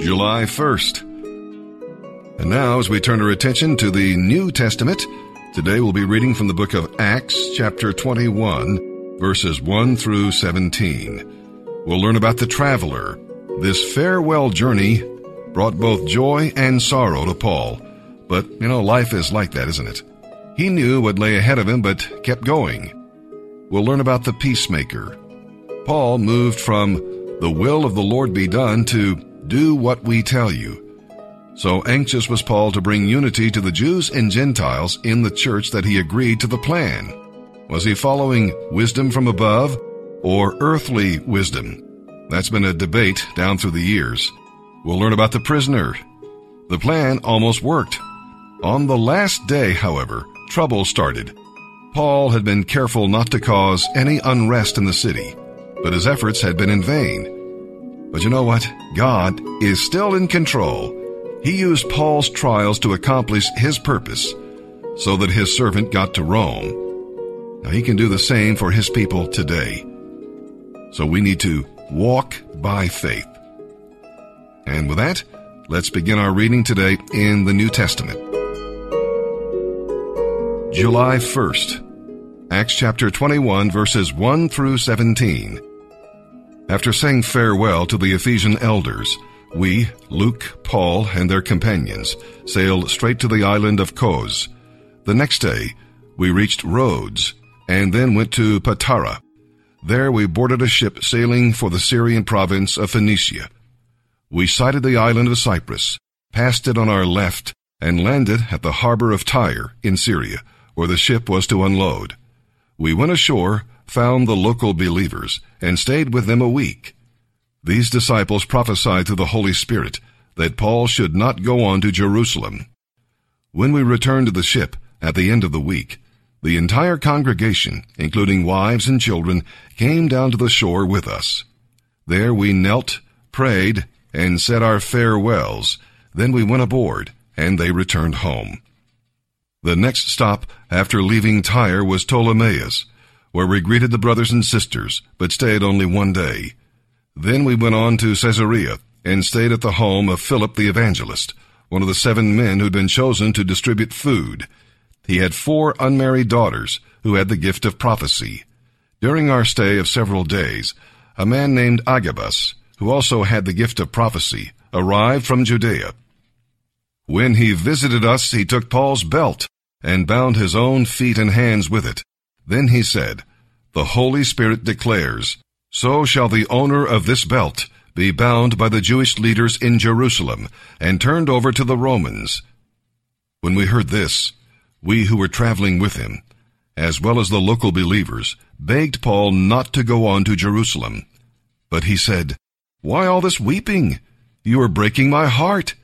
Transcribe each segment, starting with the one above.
July 1st. And now, as we turn our attention to the New Testament, today we'll be reading from the book of Acts, chapter 21, verses 1 through 17. We'll learn about the traveler. This farewell journey brought both joy and sorrow to Paul. But, you know, life is like that, isn't it? He knew what lay ahead of him, but kept going. We'll learn about the peacemaker. Paul moved from the will of the Lord be done to do what we tell you. So anxious was Paul to bring unity to the Jews and Gentiles in the church that he agreed to the plan. Was he following wisdom from above or earthly wisdom? That's been a debate down through the years. We'll learn about the prisoner. The plan almost worked. On the last day, however, trouble started. Paul had been careful not to cause any unrest in the city, but his efforts had been in vain. But you know what? God is still in control. He used Paul's trials to accomplish his purpose so that his servant got to Rome. Now he can do the same for his people today. So we need to walk by faith. And with that, let's begin our reading today in the New Testament. July 1st, Acts chapter 21 verses 1 through 17. After saying farewell to the Ephesian elders, we, Luke, Paul, and their companions, sailed straight to the island of Kos. The next day, we reached Rhodes, and then went to Patara. There we boarded a ship sailing for the Syrian province of Phoenicia. We sighted the island of Cyprus, passed it on our left, and landed at the harbor of Tyre in Syria, where the ship was to unload. We went ashore found the local believers and stayed with them a week. These disciples prophesied through the Holy Spirit that Paul should not go on to Jerusalem. When we returned to the ship at the end of the week, the entire congregation, including wives and children, came down to the shore with us. There we knelt, prayed, and said our farewells. Then we went aboard, and they returned home. The next stop after leaving Tyre was Ptolemais, where we greeted the brothers and sisters, but stayed only one day. Then we went on to Caesarea and stayed at the home of Philip the evangelist, one of the seven men who'd been chosen to distribute food. He had four unmarried daughters who had the gift of prophecy. During our stay of several days, a man named Agabus, who also had the gift of prophecy, arrived from Judea. When he visited us, he took Paul's belt and bound his own feet and hands with it. Then he said, The Holy Spirit declares, So shall the owner of this belt be bound by the Jewish leaders in Jerusalem and turned over to the Romans. When we heard this, we who were traveling with him, as well as the local believers, begged Paul not to go on to Jerusalem. But he said, Why all this weeping? You are breaking my heart.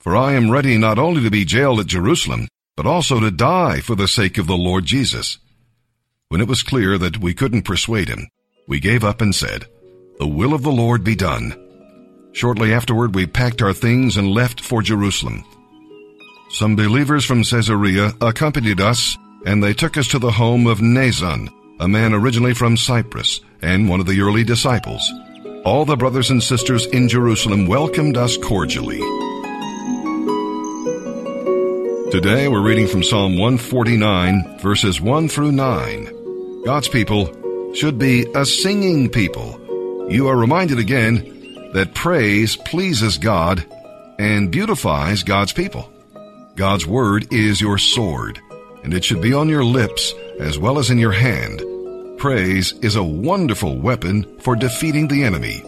For I am ready not only to be jailed at Jerusalem, but also to die for the sake of the Lord Jesus. When it was clear that we couldn't persuade him, we gave up and said, The will of the Lord be done. Shortly afterward, we packed our things and left for Jerusalem. Some believers from Caesarea accompanied us, and they took us to the home of Mnason, a man originally from Cyprus and one of the early disciples. All the brothers and sisters in Jerusalem welcomed us cordially. Today we're reading from Psalm 149, verses 1 through 9. God's people should be a singing people. You are reminded again that praise pleases God and beautifies God's people. God's word is your sword, and it should be on your lips as well as in your hand. Praise is a wonderful weapon for defeating the enemy.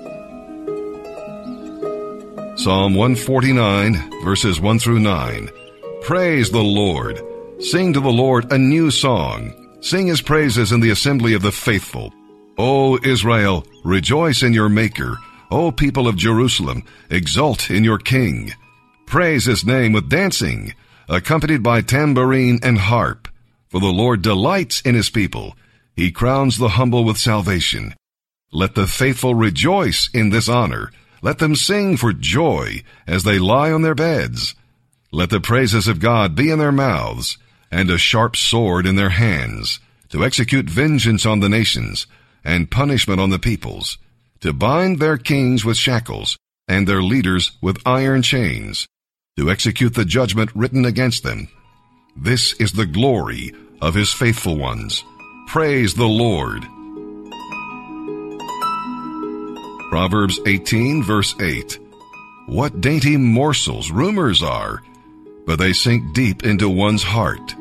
Psalm 149, verses 1 through 9. Praise the Lord. Sing to the Lord a new song Sing his praises in the assembly of the faithful. O Israel, rejoice in your Maker. O people of Jerusalem, exult in your King. Praise his name with dancing, accompanied by tambourine and harp. For the Lord delights in his people. He crowns the humble with salvation. Let the faithful rejoice in this honor. Let them sing for joy as they lie on their beds. Let the praises of God be in their mouths and a sharp sword in their hands, to execute vengeance on the nations, and punishment on the peoples, to bind their kings with shackles, and their leaders with iron chains, to execute the judgment written against them. This is the glory of his faithful ones. Praise the Lord. Proverbs 18 verse 8. What dainty morsels rumors are, but they sink deep into one's heart.